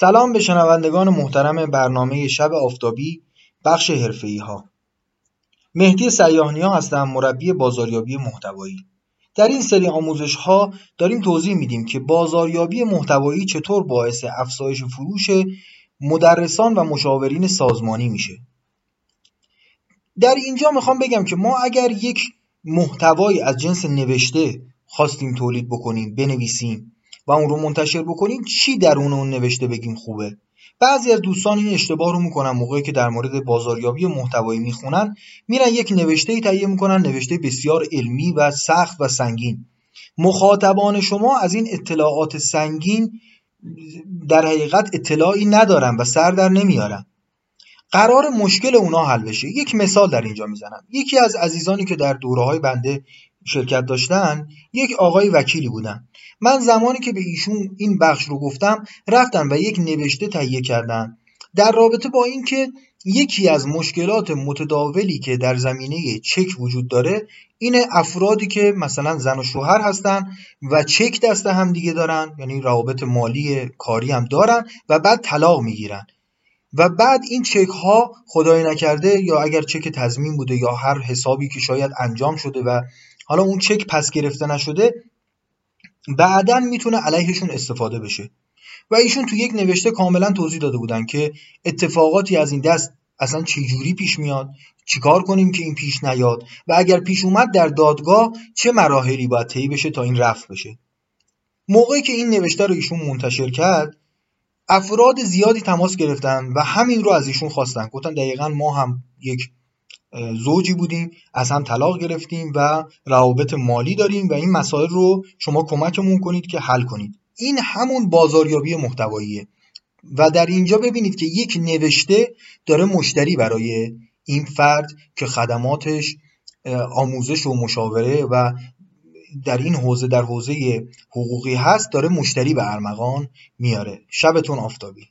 سلام به شنوندگان محترم برنامه شب آفتابی بخش حرفه‌ای ها مهدی سیاهنیا هستم مربی بازاریابی محتوایی. در این سری آموزش ها داریم توضیح میدیم که بازاریابی محتوایی چطور باعث افزایش فروش مدرسان و مشاورین سازمانی میشه. در اینجا می‌خوام بگم که ما اگر یک محتوایی از جنس نوشته خواستیم تولید بکنیم بنویسیم و اون رو منتشر بکنیم چی در اون نوشته بگیم خوبه؟ بعضی از دوستان این اشتباه رو می‌کنن موقعی که در مورد بازاریابی محتوایی می‌خونن میرن یک نوشته ای تهیه می‌کنن نوشته بسیار علمی و سخت و سنگین. مخاطبان شما از این اطلاعات سنگین در حقیقت اطلاعی ندارن و سر در نمیارن. قرار مشکل اونا حل بشه. یک مثال در اینجا می‌زنم. یکی از عزیزانی که در دوره های بنده شرکت داشتن یک آقای وکیلی بودن. من زمانی که به ایشون این بخش رو گفتم رفتن و یک نوشته تهیه کردن. در رابطه با اینکه یکی از مشکلات متداولی که در زمینه چک وجود داره این افرادی که مثلا زن و شوهر هستن و چک دست هم دیگه دارن یعنی روابط مالی کاری هم دارن و بعد طلاق می‌گیرن. و بعد این چک ها خدای نکرده یا اگر چک تضمین بوده یا هر حسابی که شاید انجام شده و حالا اون چک پس گرفته نشده بعدا می‌تونه علیهشون استفاده بشه. و ایشون تو یک نوشته کاملا توضیح داده بودن که اتفاقاتی از این دست اصلا چجوری پیش میاد چیکار کنیم که این پیش نیاد و اگر پیش اومد در دادگاه چه مراحلی باید طی بشه تا این رفع بشه. موقعی که این نوشته رو ایشون منتشر کرد افراد زیادی تماس گرفتن و همین رو از ایشون خواستن. گفتن دقیقا ما هم یک زوجی بودیم از هم طلاق گرفتیم و روابط مالی داریم و این مسائل رو شما کمکمون کنید که حل کنید. این همون بازاریابی محتواییه. و در اینجا ببینید که یک نوشته داره مشتری برای این فرد که خدماتش آموزش و مشاوره و در این حوزه در حوزه حقوقی هست داره مشتری به ارمغان میاره. شبتون آفتابی.